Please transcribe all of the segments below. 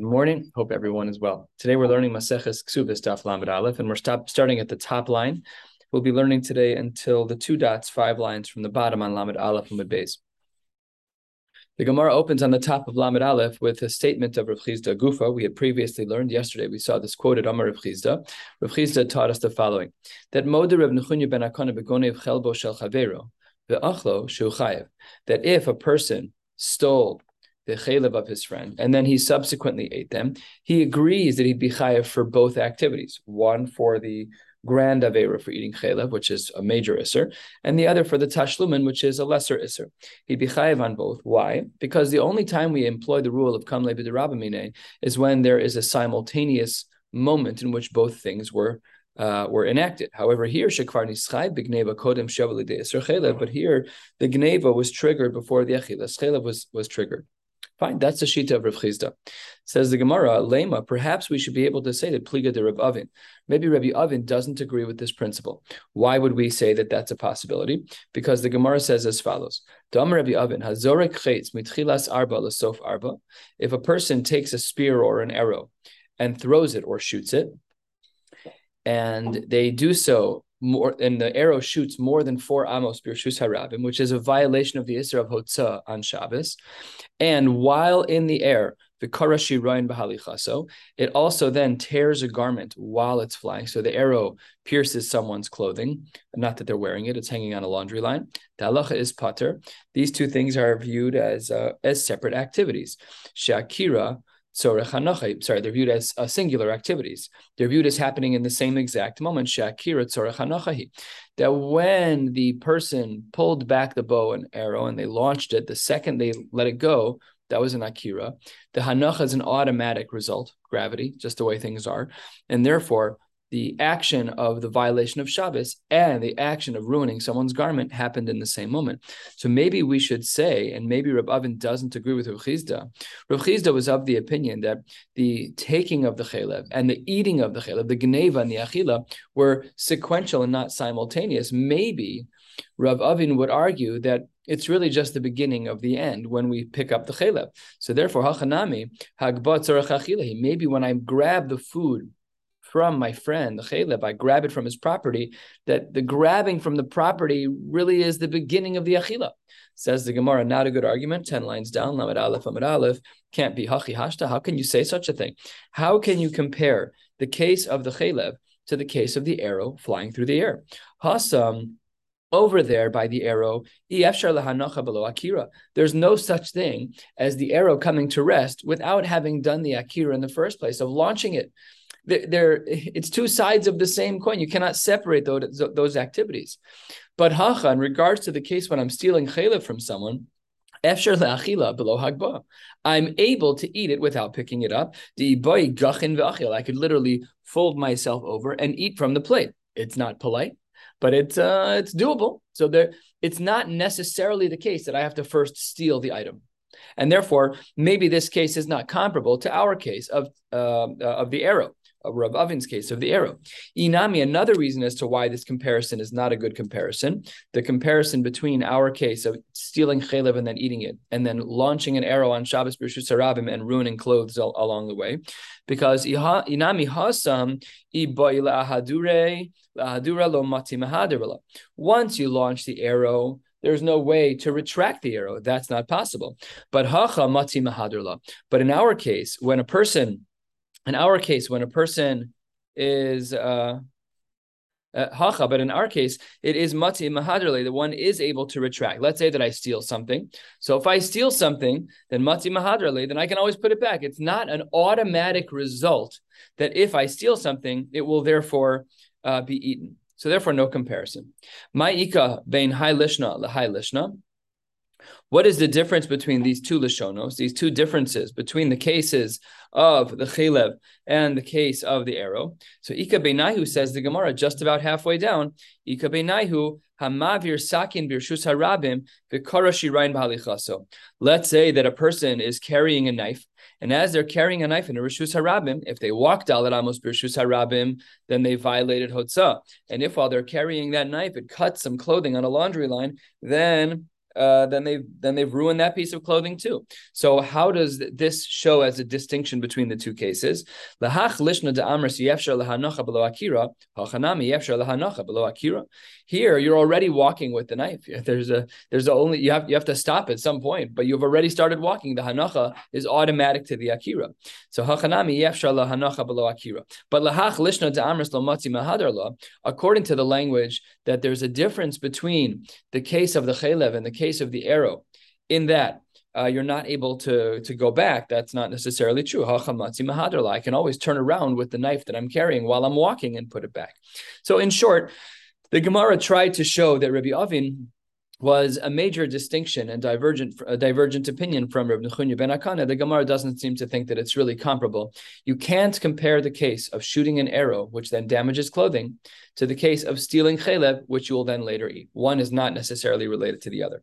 Good morning. Hope everyone is well. Today we're learning Maseches Ksubis Daf Lamed Aleph, and we're stop, starting at the top line. We'll be learning today until the two dots, five lines from the bottom on Lamed Aleph and Beis. The Gemara opens on the top of Lamed Aleph with a statement of Rav Chizda Gufa. We had previously learned yesterday. We saw this quoted Amar Rav Chizda. Rav Chizda taught us the following: that Moder Rav Nechunya ben Akana begonev chelbo shel chavero ve'achlo shu That if a person stole the chalev of his friend, and then he subsequently ate them, he agrees that he'd be chayav for both activities. One for the grand avera for eating chalev, which is a major isser, and the other for the tashlumin, which is a lesser isser. He'd be chayav on both. Why? Because the only time we employ the rule of kamle b'derabamine is when there is a simultaneous moment in which both things were uh, were enacted. However, here Shekvar Nischai Bigneva Kodem Shavali De but here the Gneva was triggered before the Achilas. Chelev was was triggered. Fine, that's the shita of Rav Chizda. Says the Gemara, Lema, perhaps we should be able to say that Pliga de Rav Avin. Maybe Rabbi Avin doesn't agree with this principle. Why would we say that that's a possibility? Because the Gemara says as follows: Dam Rabbi Avin mitchilas arba lasof arba. If a person takes a spear or an arrow and throws it or shoots it, and they do so more and the arrow shoots more than four amos birshus harabim, which is a violation of the Isra of Hotza on Shabbos. And while in the air, the karashi rain bahalichaso, it also then tears a garment while it's flying. So the arrow pierces someone's clothing. Not that they're wearing it; it's hanging on a laundry line. The halacha is pater. These two things are viewed as uh, as separate activities. Shakira Sorry, they're viewed as uh, singular activities. They're viewed as happening in the same exact moment. That when the person pulled back the bow and arrow and they launched it, the second they let it go, that was an akira. The hanacha is an automatic result, gravity, just the way things are, and therefore the action of the violation of Shabbos and the action of ruining someone's garment happened in the same moment. So maybe we should say, and maybe Reb Avin doesn't agree with Rav Chizda. Rav Chizda was of the opinion that the taking of the chalev and the eating of the chalev, the gneva and the achila, were sequential and not simultaneous. Maybe Rav Avin would argue that it's really just the beginning of the end when we pick up the chalev. So therefore, hachanami hagbat Maybe when I grab the food from my friend, the Chaleb, I grab it from his property, that the grabbing from the property really is the beginning of the Achila. Says the Gemara, not a good argument. 10 lines down, Lamed Aleph, Lamed Aleph, can't be Hachi Hashta. How can you say such a thing? How can you compare the case of the Chaleb to the case of the arrow flying through the air? Hasam, over there by the arrow, akira. there's no such thing as the arrow coming to rest without having done the akira in the first place of launching it they're, it's two sides of the same coin. You cannot separate those, those activities. But hacha, in regards to the case when I'm stealing chaylev from someone, Efsher le'achila below hagba. I'm able to eat it without picking it up. I could literally fold myself over and eat from the plate. It's not polite, but it's uh, it's doable. So there, it's not necessarily the case that I have to first steal the item. And therefore, maybe this case is not comparable to our case of uh, of the arrow Rav Avin's case of the arrow. Inami, another reason as to why this comparison is not a good comparison, the comparison between our case of stealing chalev and then eating it, and then launching an arrow on Shabbos B'Rishus Harabim and ruining clothes al- along the way, because Inami Hasam lo Once you launch the arrow, there's no way to retract the arrow. That's not possible. But hacha mati mahadirla. But in our case, when a person in our case, when a person is uh, uh, hacha, but in our case, it is mati mahadrale. The one is able to retract. Let's say that I steal something. So if I steal something, then mati mahadrale, then I can always put it back. It's not an automatic result that if I steal something, it will therefore uh, be eaten. So therefore, no comparison. Ma'ika bein high lishna lishna. What is the difference between these two Lashonos, these two differences between the cases of the Chalev and the case of the arrow? So Ika Beinahu says the Gemara just about halfway down, Ika Beinahu Hamavir Sakin Birshus Harabim Vikarashi Rain Balichaso. Let's say that a person is carrying a knife, and as they're carrying a knife in a Rishus Harabim, if they walk Dalit Birshus Harabim, then they violated Hotzah. And if while they're carrying that knife, it cuts some clothing on a laundry line, then uh, then they've then they've ruined that piece of clothing too. So how does this show as a distinction between the two cases? Here you're already walking with the knife. There's a there's a only you have you have to stop at some point, but you've already started walking. The hanacha is automatic to the akira. So hachanami below akira. But lahach according to the language that there's a difference between the case of the chaylev and the case of the arrow, in that uh, you're not able to to go back. That's not necessarily true. I can always turn around with the knife that I'm carrying while I'm walking and put it back. So, in short, the Gemara tried to show that Rabbi Avin was a major distinction and divergent a divergent opinion from Rabbi Nechunya ben Akana. The Gemara doesn't seem to think that it's really comparable. You can't compare the case of shooting an arrow, which then damages clothing, to the case of stealing chalev, which you will then later eat. One is not necessarily related to the other.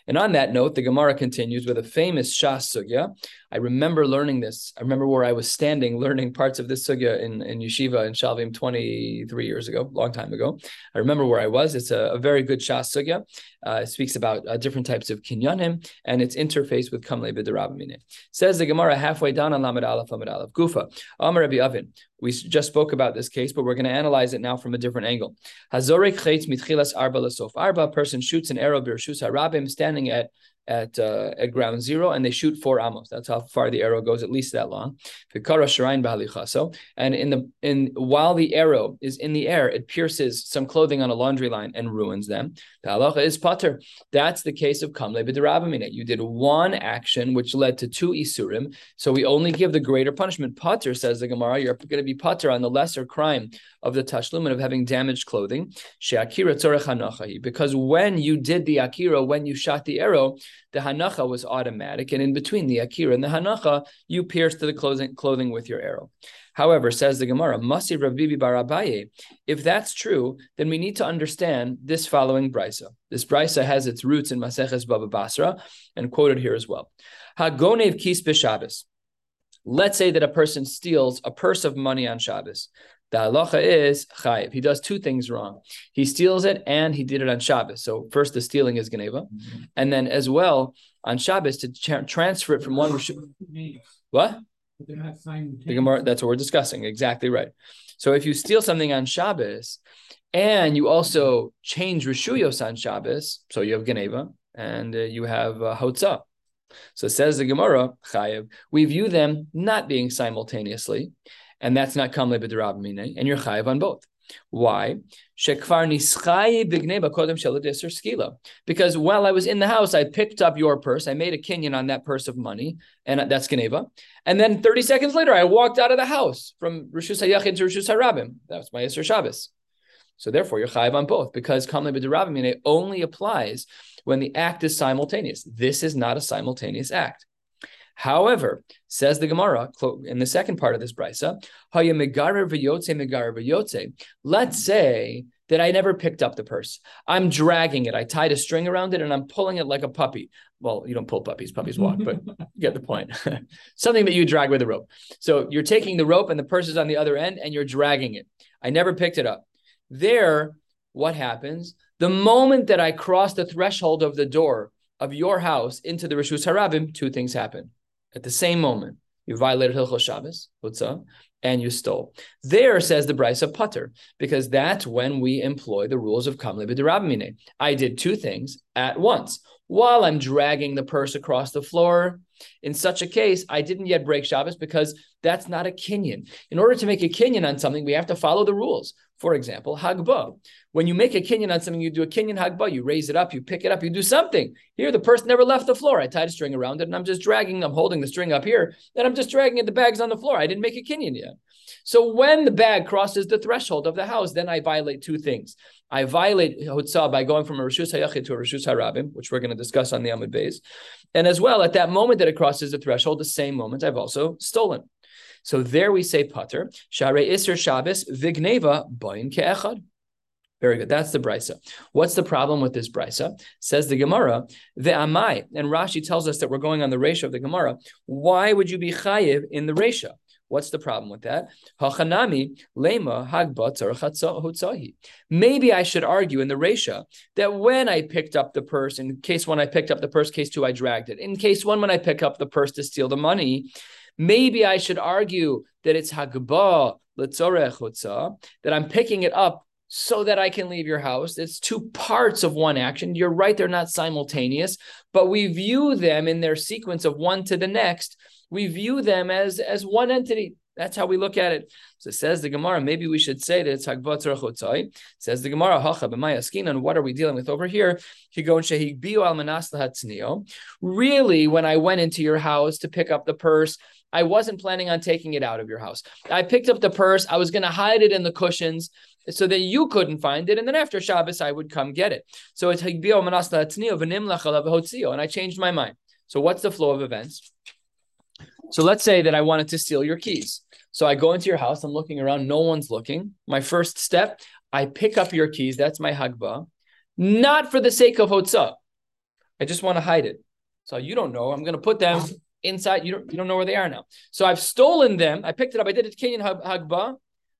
And on that note, the Gemara continues with a famous Shas Sugya. I remember learning this. I remember where I was standing learning parts of this Sugya in, in Yeshiva in Shalvim 23 years ago, long time ago. I remember where I was. It's a, a very good Shas Sugya. Uh, it speaks about uh, different types of kinyanim and its interface with Kamle B'derabamine. Says the Gemara halfway down on Lamed Aleph, Lamed Aleph. Gufa, Amar Rabbi Avin. We just spoke about this case, but we're going to analyze it now from a different angle. Hazorek chayt mitchilas arba lasof arba. Person shoots an arrow birshus harabim, standing at at uh, at ground zero, and they shoot four amos. That's how far the arrow goes, at least that long. And in the in while the arrow is in the air, it pierces some clothing on a laundry line and ruins them. The halacha is pater. That's the case of kamle b'derabamina. You did one action which led to two isurim, so we only give the greater punishment. Pater says the Gemara, you're going to be pater on the lesser crime of the tashlumin of having damaged clothing. Because when you did the akira, when you shot the arrow, the hanacha was automatic, and in between the akira and the hanacha, you pierced the clothing, clothing with your arrow. However, says the Gemara, Masi Rabibi Barabaye, if that's true, then we need to understand this following brisa. This brisa has its roots in Maseches Baba Basra and quoted here as well. Hagonev kis b'Shabbos. Let's say that a person steals a purse of money on Shabbos. The halacha is chayiv. He does two things wrong. He steals it and he did it on Shabbos. So first, the stealing is geneva, mm-hmm. and then as well on Shabbos to tra- transfer it from one. What? The Gemara, that's what we're discussing. Exactly right. So if you steal something on Shabbos, and you also change rishuyos on Shabbos, so you have geneva and uh, you have uh, hotza. So says the Gemara, chayiv. We view them not being simultaneously and that's not kamle b'derabimine, eh? and you're chayiv on both. Why? Because while I was in the house, I picked up your purse. I made a kinyan on that purse of money, and that's geneva. And then 30 seconds later, I walked out of the house from Rishus HaYachid to Rishus HaRabim. That's my Yisr Shabbos. So therefore, you're chayiv on both because kamle b'derabimine only applies when the act is simultaneous. This is not a simultaneous act. However, says the Gemara in the second part of this brisa, let's say that I never picked up the purse. I'm dragging it. I tied a string around it and I'm pulling it like a puppy. Well, you don't pull puppies, puppies walk, but you get the point. Something that you drag with a rope. So you're taking the rope and the purse is on the other end and you're dragging it. I never picked it up. There, what happens? The moment that I cross the threshold of the door of your house into the Rishus Harabim, two things happen at the same moment, you violated Hilchos Shabbos, Hutzah, and you stole. There says the Brisa Putter, because that's when we employ the rules of Kamle B'derabimine. I did two things at once. While I'm dragging the purse across the floor, in such a case, I didn't yet break Shabbos because that's not a kinyan. In order to make a kinyan on something, we have to follow the rules. For example, Hagba. When you make a kinyan on something, you do a kinyan Hagba, you raise it up, you pick it up, you do something. Here, the person never left the floor. I tied a string around it and I'm just dragging, I'm holding the string up here, and I'm just dragging it, the bag's on the floor. I didn't make a kinyan yet. So when the bag crosses the threshold of the house, then I violate two things. I violate Hutzah by going from a Rishus HaYachid to a Rishus HaRabim, which we're going to discuss on the Amud Beis. And as well, at that moment that it crosses the threshold, the same moment I've also stolen. So there we say pater, Share Isser Shabbos, Vigneva, Boin Ke'echad. Very good. That's the brisa. What's the problem with this brisa? Says the Gemara, the amai, and Rashi tells us that we're going on the ratio of the Gemara. Why would you be chayiv in the ratio? What's the problem with that? Maybe I should argue in the Resha that when I picked up the purse, in case one I picked up the purse, case two I dragged it. In case one, when I pick up the purse to steal the money, maybe I should argue that it's hagba that I'm picking it up so that I can leave your house. It's two parts of one action. You're right, they're not simultaneous, but we view them in their sequence of one to the next we view them as as one entity. That's how we look at it. So it says the Gemara, maybe we should say that it's Hagbat Tzarchotzai. Says the Gemara, Hacha b'mayaskin, what are we dealing with over here? Really, when I went into your house to pick up the purse, I wasn't planning on taking it out of your house. I picked up the purse. I was going to hide it in the cushions so that you couldn't find it. And then after Shabbos, I would come get it. So it's Higbio Manasla Hatzniyo, and I changed my mind. So what's the flow of events? So let's say that I wanted to steal your keys. So I go into your house, I'm looking around, no one's looking. My first step, I pick up your keys. That's my hagba, not for the sake of hotzah. I just want to hide it. So you don't know. I'm going to put them inside. You don't, you don't know where they are now. So I've stolen them. I picked it up. I did it Kenyan hagba,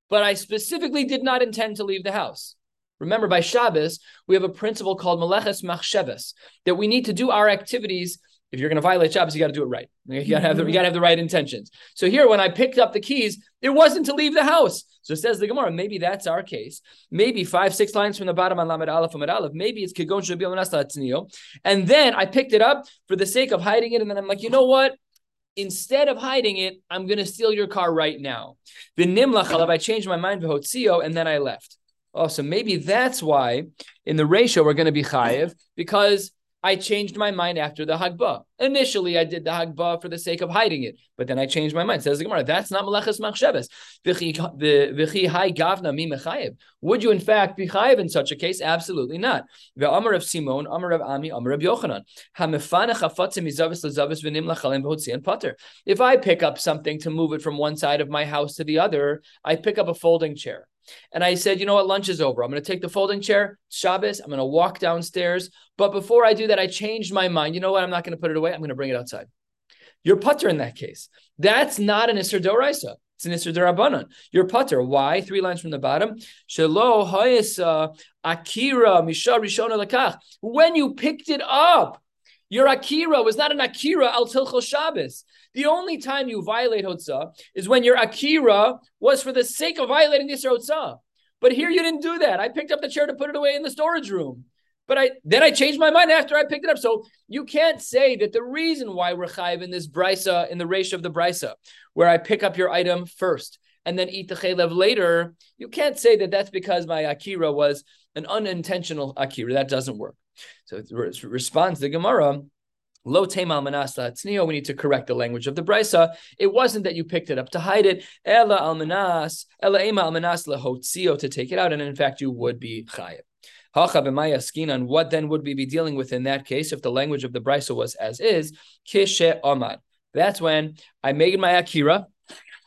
but I specifically did not intend to leave the house. Remember, by Shabbos, we have a principle called Meleches Machsheves, that we need to do our activities if you're going to violate Shabbos, you got to do it right. You got to have the, you mm-hmm. got to have the right intentions. So here, when I picked up the keys, it wasn't to leave the house. So it says the Gemara, maybe that's our case. Maybe five, six lines from the bottom on Lamed Aleph Lamed Aleph. Maybe it's Kigon Shabil And then I picked it up for the sake of hiding it, and then I'm like, you know what? Instead of hiding it, I'm going to steal your car right now. The Nimlach I changed my mind for and then I left. Oh, so maybe that's why in the Resha we're going to be chayiv because I changed my mind after the Hagbah. Initially, I did the Hagbah for the sake of hiding it, but then I changed my mind. Says the Gemara, that's not Meleches Machsheves. Would you in fact be chayev in such a case? Absolutely not. The Ve'amar of Simon, Amar of Ami, Amar of Yochanan. If I pick up something to move it from one side of my house to the other, I pick up a folding chair. And I said, you know what, lunch is over. I'm going to take the folding chair, Shabbos. I'm going to walk downstairs. But before I do that, I changed my mind. You know what? I'm not going to put it away. I'm going to bring it outside. You're putter in that case. That's not an Isser Doraisa. It's an Isser Darabanan. You're putter. Why? Three lines from the bottom. Shelo Hayasa Akira Misha Rishona Lakach. When you picked it up, your Akira was not an Akira al Tilchel Shabbos. The only time you violate Hotzah is when your Akira was for the sake of violating this Hotzah. But here you didn't do that. I picked up the chair to put it away in the storage room. But I then I changed my mind after I picked it up. So you can't say that the reason why we're chayiv in this brisa, in the ratio of the brisa, where I pick up your item first and then eat the chaylev later, you can't say that that's because my akira was an unintentional akira. That doesn't work. So it responds the Gemara. Lo temal manasa tzniyo. We need to correct the language of the brisa. It wasn't that you picked it up to hide it. Ella almanas, ella ema almanas lehotzio to take it out, and in fact you would be b'maya skinan. What then would we be dealing with in that case if the language of the brisa was as is? Kishe omad. That's when I made my akira.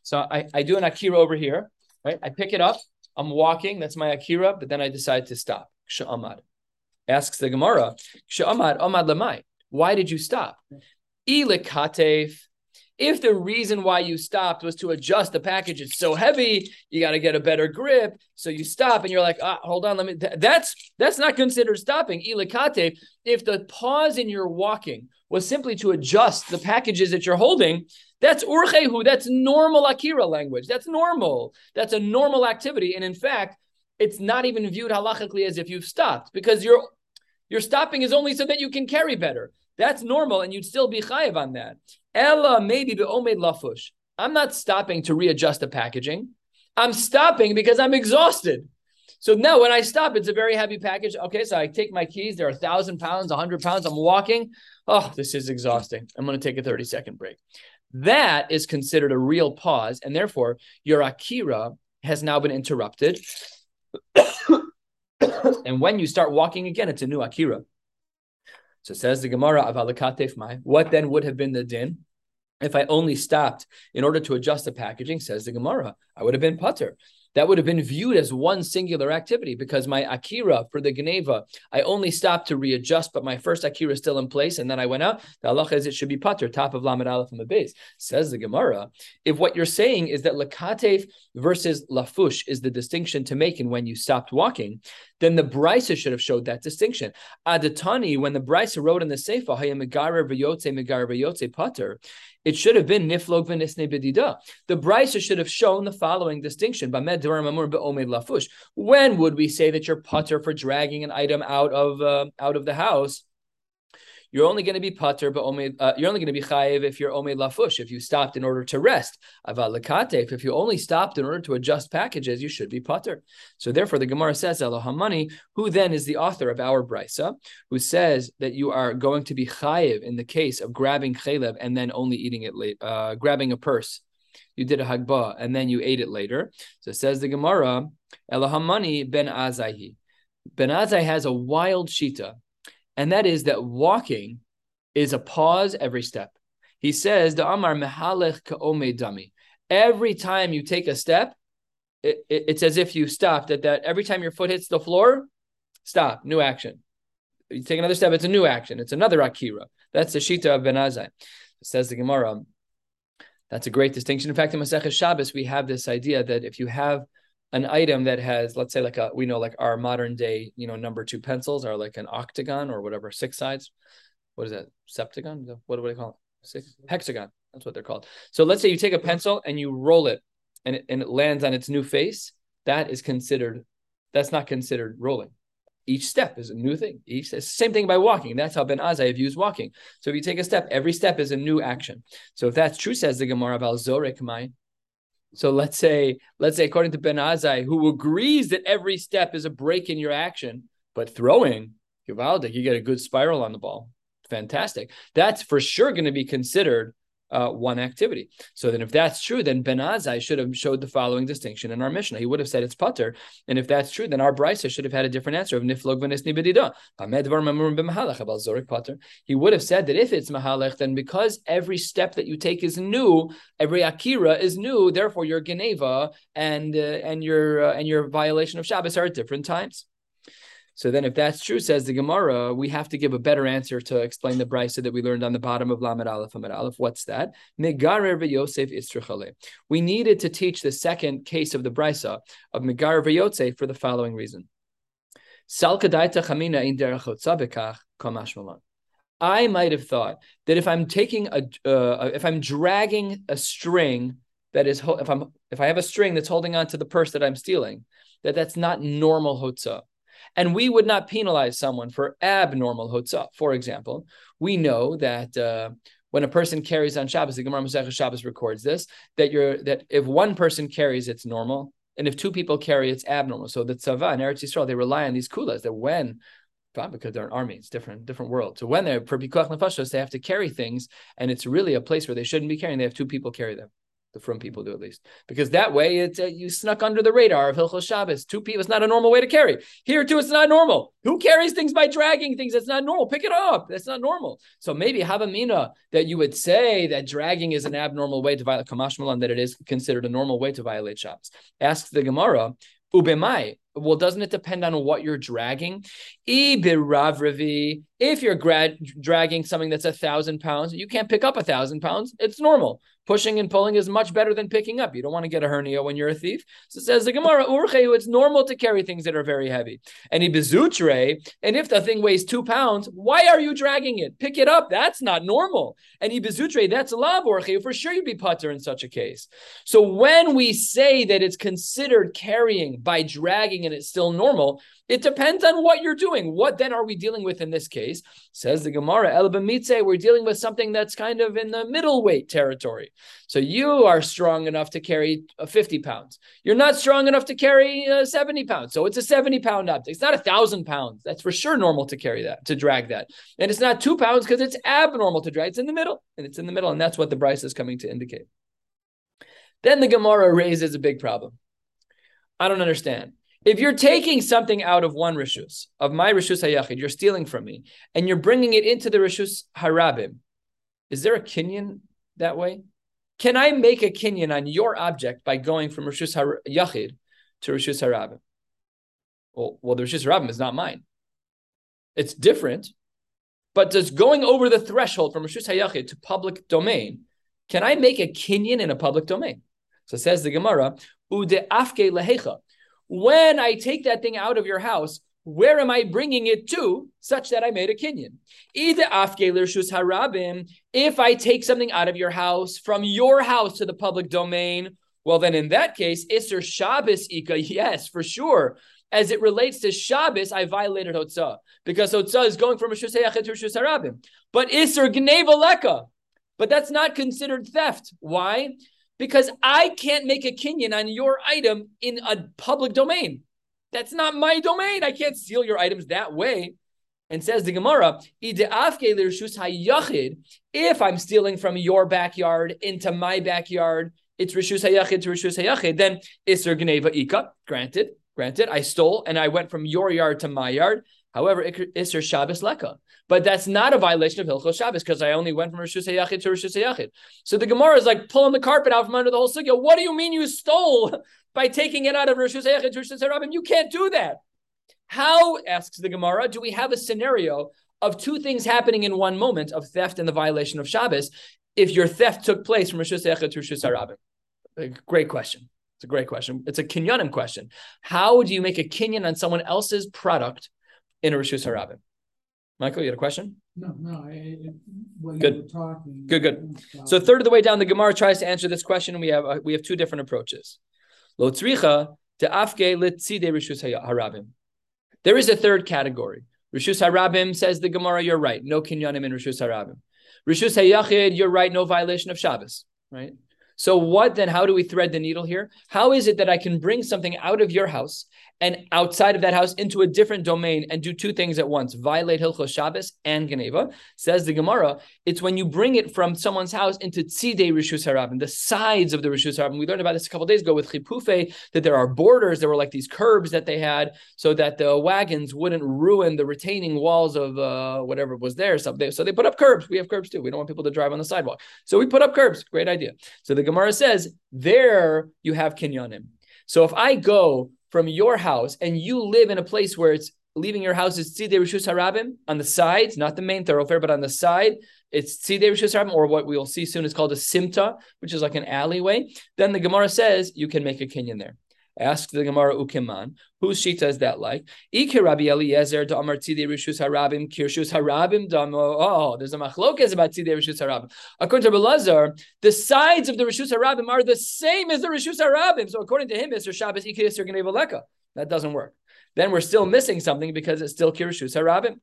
So I, I do an akira over here, right? I pick it up. I'm walking. That's my akira, but then I decide to stop. Kishe omad. Asks the Gemara. Kishe omad omad lemay. Why did you stop? Ilikatef. If the reason why you stopped was to adjust the package, it's so heavy, you got to get a better grip. So you stop and you're like, ah, hold on, let me. That's that's not considered stopping. Ilikate. If the pause in your walking was simply to adjust the packages that you're holding, that's urchehu. That's normal akira language. That's normal. That's a normal activity. And in fact, it's not even viewed halachically as if you've stopped because your your stopping is only so that you can carry better. That's normal, and you'd still be chayiv on that. Ella maybe omed lafush. I'm not stopping to readjust the packaging. I'm stopping because I'm exhausted. So now when I stop, it's a very heavy package. Okay, so I take my keys. They're a thousand pounds, a hundred pounds. I'm walking. Oh, this is exhausting. I'm going to take a 30 second break. That is considered a real pause, and therefore your akira has now been interrupted. and when you start walking again, it's a new akira. So says the Gemara of Alakatef Mai. What then would have been the din? If I only stopped in order to adjust the packaging, says the Gemara, I would have been putter. That would have been viewed as one singular activity because my akira for the Geneva, I only stopped to readjust, but my first akira is still in place, and then I went out. The Allah is it should be pater, top of Lamed Aleph from the base. Says the Gemara, if what you're saying is that lakatef versus lafush is the distinction to make in when you stopped walking, then the Brisa should have showed that distinction. Adatani, when the Brisa wrote in the Sefer, Hayamigara v'yotze megara v'yotze pater, it should have been niflog v'nisne bedida. The Brisa should have shown the following distinction: lafush. When would we say that you're putter for dragging an item out of uh, out of the house? You're only going to be pater, but only uh, you're only going to be chayiv if you're omed lafush, if you stopped in order to rest. If you only stopped in order to adjust packages, you should be pater. So therefore, the Gemara says Elohamani, who then is the author of our brisa, who says that you are going to be chayiv in the case of grabbing chaylev and then only eating it late, uh, grabbing a purse. You did a hagba and then you ate it later. So it says the Gemara, Elohamani ben Azaihi. Ben Azai has a wild shita and that is that walking is a pause every step. He says, "The Amar dami." Every time you take a step, it, it, it's as if you stopped at that. Every time your foot hits the floor, stop, new action. You take another step, it's a new action. It's another akira. That's the shita of Ben Azai. Says the Gemara. That's a great distinction. In fact, in Masechah Shabbos, we have this idea that if you have an item that has, let's say, like a we know like our modern day, you know, number two pencils are like an octagon or whatever, six sides. What is that? Septagon? What do they call it? Six hexagon. That's what they're called. So let's say you take a pencil and you roll it, and it, and it lands on its new face. That is considered. That's not considered rolling. Each step is a new thing. Each same thing by walking. That's how Ben Azai views walking. So if you take a step, every step is a new action. So if that's true, says the Gemara about Zorek Mai, so let's say, let's say, according to Ben Azai, who agrees that every step is a break in your action, but throwing, Givaldic, you get a good spiral on the ball. Fantastic. That's for sure going to be considered uh, one activity. So then, if that's true, then Ben Azai should have showed the following distinction in our Mishnah. He would have said it's putter, and if that's true, then our Brisa should have had a different answer of niflog v'nisni bedida. He would have said that if it's mahalech, then because every step that you take is new, every akira is new, therefore your geneva and uh, and your uh, and your violation of Shabbos are at different times. So then, if that's true, says the Gemara, we have to give a better answer to explain the brisa that we learned on the bottom of Lamed Aleph Amid Aleph. What's that? Megarer Yosef Istrachale. We needed to teach the second case of the brisa of Megarer Yosef for the following reason. chamina in I might have thought that if I'm taking a, uh, if I'm dragging a string that is, if I'm, if I have a string that's holding on to the purse that I'm stealing, that that's not normal hotzah. And we would not penalize someone for abnormal hotzah. For example, we know that uh, when a person carries on Shabbos, the Gemara Masechah Shabbos records this that you're that if one person carries, it's normal, and if two people carry, it's abnormal. So the tzava and Eretz Yisrael they rely on these kulas that when because they're an army, it's different, different world. So when they're for pikuach nefashos, they have to carry things, and it's really a place where they shouldn't be carrying. They have two people carry them the from people do at least, because that way it's uh, you snuck under the radar of Hilchos Shabbos. Two people, it's not a normal way to carry. Here too, it's not normal. Who carries things by dragging things? That's not normal. Pick it up. That's not normal. So maybe Havamina that you would say that dragging is an abnormal way to violate Kamash Malan, that it is considered a normal way to violate Shabbos. Asks the Gemara, Ubemai. Well, doesn't it depend on what you're dragging? If you're grad- dragging something that's a thousand pounds, you can't pick up a thousand pounds. It's normal. Pushing and pulling is much better than picking up. You don't want to get a hernia when you're a thief. So it says the Gemara, it's normal to carry things that are very heavy. And ibizutre, and if the thing weighs two pounds, why are you dragging it? Pick it up. That's not normal. And ibizutre, that's a lav urche. For sure you'd be putter in such a case. So when we say that it's considered carrying by dragging and it's still normal, it depends on what you're doing. What then are we dealing with in this case? Says the Gemara, El Bamitze, we're dealing with something that's kind of in the middleweight territory. So you are strong enough to carry uh, 50 pounds. You're not strong enough to carry uh, 70 pounds. So it's a 70 pound object. It's not a thousand pounds. That's for sure normal to carry that, to drag that. And it's not two pounds because it's abnormal to drag. It's in the middle. And it's in the middle. And that's what the Brisa is coming to indicate. Then the Gemara raises a big problem. I don't understand. If you're taking something out of one rishus, of my rishus hayachid, you're stealing from me, and you're bringing it into the rishus harabim, is there a kinyan that way? Can I make a kinyan on your object by going from rishus yachid to Rishus Harabim. Well, well, the Rishus Harabim is not mine. It's different, but does going over the threshold from Rishus Hayachid to public domain, can I make a kinyan in a public domain? So says the Gemara, Ude afke lehecha. When I take that thing out of your house, where am I bringing it to such that I made a kinyan? If I take something out of your house from your house to the public domain, well, then in that case, Isser Shabbos Ika, yes, for sure. As it relates to Shabbos, I violated Hotzah because Hotzah is going from a Shusayachet to Shus Harabim. But Isser Gneva Leka, but that's not considered theft. Why? Because I can't make a kinyan on your item in a public domain. That's not my domain. I can't steal your items that way. And says the Gemara, if I'm stealing from your backyard into my backyard, it's Rishus Hayachid to Rishus Hayachid, then Isser Gneva Ika, granted, granted, I stole and I went from your yard to my yard. However, Isser Shabbos Leka. But that's not a violation of Hilchos Shabbos because I only went from Rishus Hayachid to Rishus Hayachid. So the Gemara is like pulling the carpet out from under the whole sugya. What do you mean you stole by taking it out of Rishus Hayachid to Hayachid? You can't do that. How, asks the Gemara, do we have a scenario of two things happening in one moment of theft and the violation of Shabbos if your theft took place from Rishus Echad to Rishus Harabim? Great question. It's a great question. It's a kinyanim question. How do you make a kinyan on someone else's product in a Rishus Harabim? Michael, you had a question? No, no. I, good. Talking, good, good. So third of the way down, the Gemara tries to answer this question. We have uh, we have two different approaches. Lo tzricha to afke litzide rishus harabim. There is a third category. Rishus harabim says the Gemara, you're right. No kinyanim in rishus harabim. Rishus Hayachid, you're right, no violation of Shabbos, right? So what then? How do we thread the needle here? How is it that I can bring something out of your house and outside of that house into a different domain and do two things at once, violate Hilchos Shabbos and Geneva. Says the Gemara, it's when you bring it from someone's house into Tzidei Rishus Harabim, the sides of the Rishus Harabim. We learned about this a couple days ago with Chipufe, that there are borders, there were like these curbs that they had so that the wagons wouldn't ruin the retaining walls of uh, whatever was there. So they, so they put up curbs. We have curbs too. We don't want people to drive on the sidewalk. So we put up curbs. Great idea. So the Gemara says, there you have kinyanim. So if I go from your house and you live in a place where it's leaving your house is tzidei rishus harabim on the sides, not the main thoroughfare, but on the side, it's tzidei rishus harabim, or what we will see soon is called a simta, which is like an alleyway. Then the Gemara says you can make a kinyan there. Ask the Gemara Ukiman, whose shita is that like? Ike Rabbi Eliezer to Amar Tzidei Rishus Harabim Kirshus Harabim Damo. Oh, there's a machlokas about Tzidei Rishus Harabim. According to Belazar, the sides of the Rishus Harabim are the same as the Rishus Harabim. So according to him, Mr. Shabbos Ike Yisr Leka. That doesn't work. Then we're still missing something because it's still Kirshus Harabim.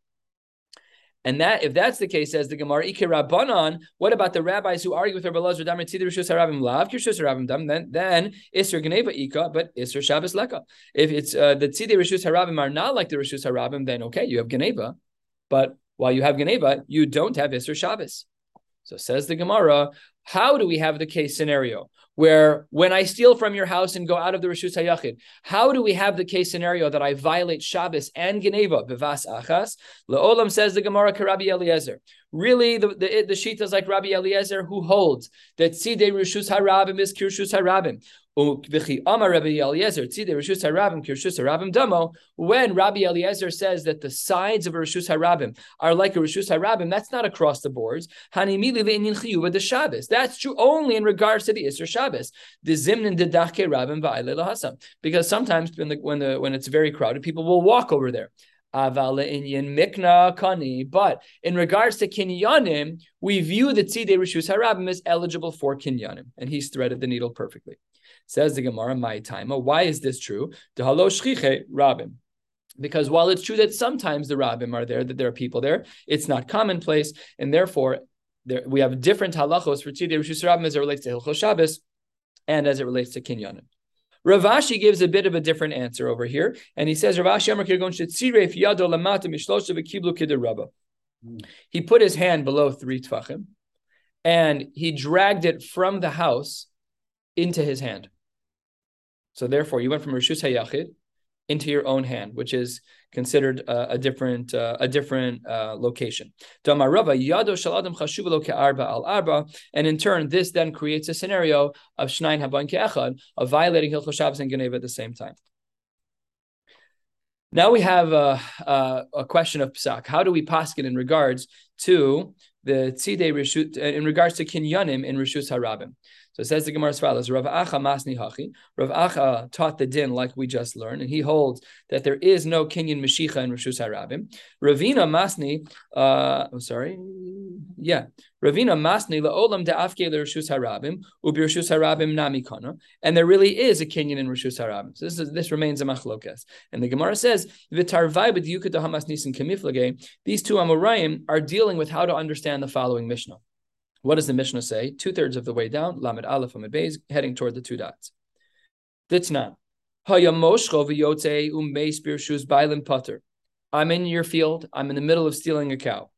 And that, if that's the case, says the Gemara, Ike Rabbanon, what about the rabbis who argue with Rabbi Lazar, Rishus Harabim Lav, Kirshus Harabim Dam, then, then Isser Geneva Ika, but Isser Shabbos Leka. If it's uh, the Tzidr Rishus Harabim are not like the Rishus Harabim, then okay, you have Geneva. But while you have Geneva, you don't have Isser Shabbos. So says the Gemara, how do we have the case scenario where when I steal from your house and go out of the Rishus Hayachid, how do we have the case scenario that I violate Shabbos and Geneva, Bivas Achas? Le'olam says the Gemara Karabi Eliezer. Really, the, the, the Shita is like Rabbi Eliezer who holds that Sidei Rishus Harabim is Kirshus Harabim. When Rabbi Eliezer says that the sides of a Rishus Harabim are like a Rishus Harabim, that's not across the boards. That's true only in regards to the Isser Shabbos. Because sometimes when the, when the when it's very crowded, people will walk over there. But in regards to kinyanim, we view the tzidei rishus harabim as eligible for kinyanim, and he's threaded the needle perfectly. Says the Gemara, my time. Why is this true? Rabim. Because while it's true that sometimes the rabbim are there, that there are people there, it's not commonplace, and therefore there, we have different halachos for tzidei rishus rabim as it relates to hilchos Shabbos and as it relates to kinyanim. Rav Ashi gives a bit of a different answer over here, and he says Rav Ashi Amar Yado Lamata. He put his hand below three tfachim, and he dragged it from the house into his hand. So therefore, you went from Rishus Hayachid into your own hand, which is considered uh, a different uh, a different uh, location. And in turn, this then creates a scenario of Shnain Haban Ke'echad, of violating Hilchot Shabbos and Geneva at the same time. Now we have a, a, a question of psak. How do we paskin in regards to the tzidei reshut in regards to kinyanim in reshus harabim? So it says the Gemara as follows: Rav Acha Masni Hachi. Rav Acha taught the din like we just learned, and he holds that there is no kinyan Mashicha in Rishus Harabim. Ravina Masni, uh, I'm sorry, yeah, Ravina Masni laolam de'afke Rishus Harabim ubirshus Harabim nami kana, and there really is a kinyan in Rishus Harabim. So this is this remains a machlokas, and the Gemara says v'tarvai b'diyukat hamas nisim kemiflage. These two Amorayim are dealing with how to understand the following Mishnah. What does the Mishnah say? Two thirds of the way down, Lamed Aleph Lamed Beis, heading toward the two dots. Ditna. I'm in your field. I'm in the middle of stealing a cow.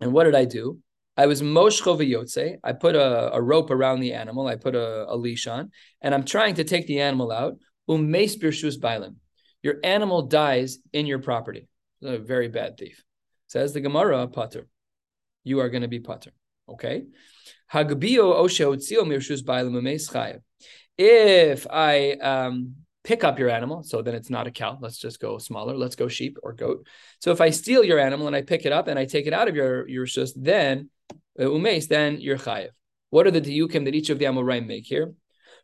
And what did I do? I was moshcho v'yotze. I put a, a, rope around the animal. I put a, a, leash on, and I'm trying to take the animal out. Umeis birshus bailim. Your animal dies in your property. A very bad thief. Says the Gemara, Pater. You are going to be Pater. Okay. If I um, pick up your animal, so then it's not a cow. Let's just go smaller. Let's go sheep or goat. So if I steal your animal and I pick it up and I take it out of your your shus, then uh, umes, then you're chayiv. What are the diukim that each of the Amoraim make here?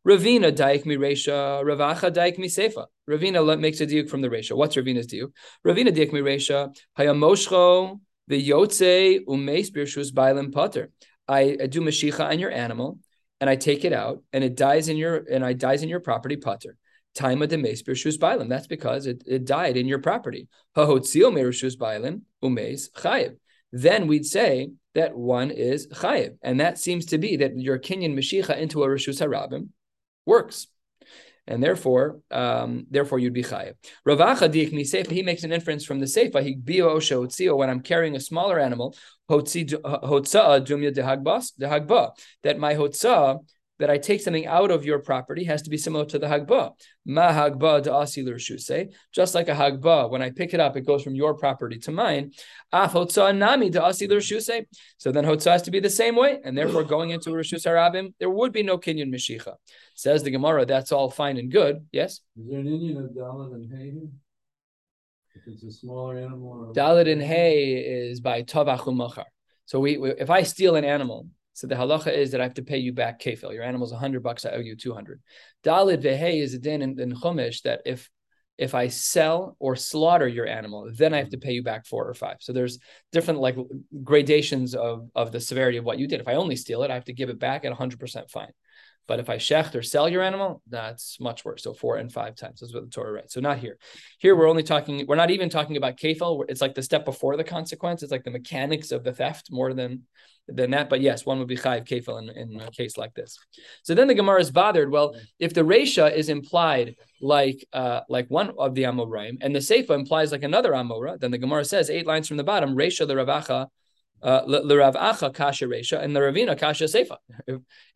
Ravina daik mi resha, Ravacha daik mi sefa. Ravina makes a diuk from the resha. What's Ravina's diuk? Ravina daik mi resha, hayamoshcho the yotze umeis birshus bailim potter. I, I do mashicha on your animal, and I take it out, and it dies in your and I dies in your property potter. Time of the meis birshus bailim. That's because it, it died in your property. Umeis chayiv. Then we'd say that one is chayiv, and that seems to be that your kinyan mashicha into a rishus harabim works and therefore, um, therefore you'd be chayiv. Ravacha diikmi seifa. He makes an inference from the seifa. He bio otzio when I'm carrying a smaller animal. Hotza dumya dehagbas dehagba. That my hotza that I take something out of your property has to be similar to the hagba. Ma hagba da'asi shuse. Just like a hagba, when I pick it up, it goes from your property to mine. Ah, Af hotza nami da'asi shuse. So then hotza has to be the same way, and therefore going into rishus harabim, there would be no kinyan mishicha. Says the Gemara, that's all fine and good. Yes. Is there an Indian of Dalit and Hay? If it's a smaller animal. Dalit and Hay is by Tavachum Machar. So we, we, if I steal an animal so the halacha is that I have to pay you back kefil. Your animal's 100 bucks, I owe you 200. Dalid vehe is a din in, in Chumash that if if I sell or slaughter your animal, then I have to pay you back four or five. So there's different like gradations of, of the severity of what you did. If I only steal it, I have to give it back at 100% fine. But if I shecht or sell your animal, that's much worse. So four and five times. is what the Torah writes. So not here. Here we're only talking, we're not even talking about kefil. It's like the step before the consequence. It's like the mechanics of the theft more than than that. But yes, one would be chayiv kefil in, in a case like this. So then the Gemara is bothered. Well, if the Resha is implied like uh, like one of the Amoraim, and the Seifa implies like another Amora, then the Gemara says eight lines from the bottom, Resha the Ravacha Uh, the Rav Acha kasha resha and the Ravina kasha seifa.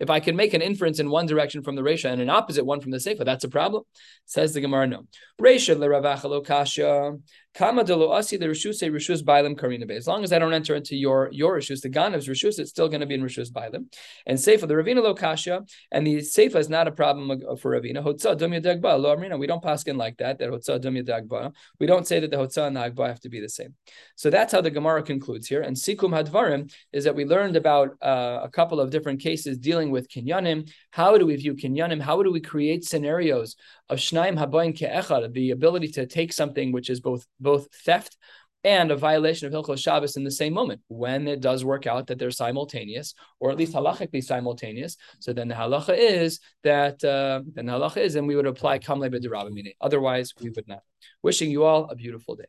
If, I can make an inference in one direction from the resha and an opposite one from the seifa, that's a problem. Says the Gemara, no. Resha the Rav Acha lo kasha kama de lo asi the rishus say rishus bailim karina As long as I don't enter into your your rishus, the ganav's rishus, it's still going to be in rishus bailim. And seifa the Ravina lo kasha and the seifa is not a problem for Ravina. Hotza dum yadagba lo amrina. We don't pass in like that. That hotza dum yadagba. We don't say that the hotza and the agba have to be the same. So that's how the Gemara concludes here. And sikum hadvarim is that we learned about uh, a couple of different cases dealing with kinyanim. How do we view kinyanim? How do we create scenarios of shnaim habayin ke'echad, the ability to take something which is both both theft and a violation of Hilchos Shabbos in the same moment when it does work out that they're simultaneous, or at least halachically simultaneous. So then the halacha is that uh, then the halacha is, and we would apply kamle b'derabamine. Otherwise, we would not. Wishing you all a beautiful day.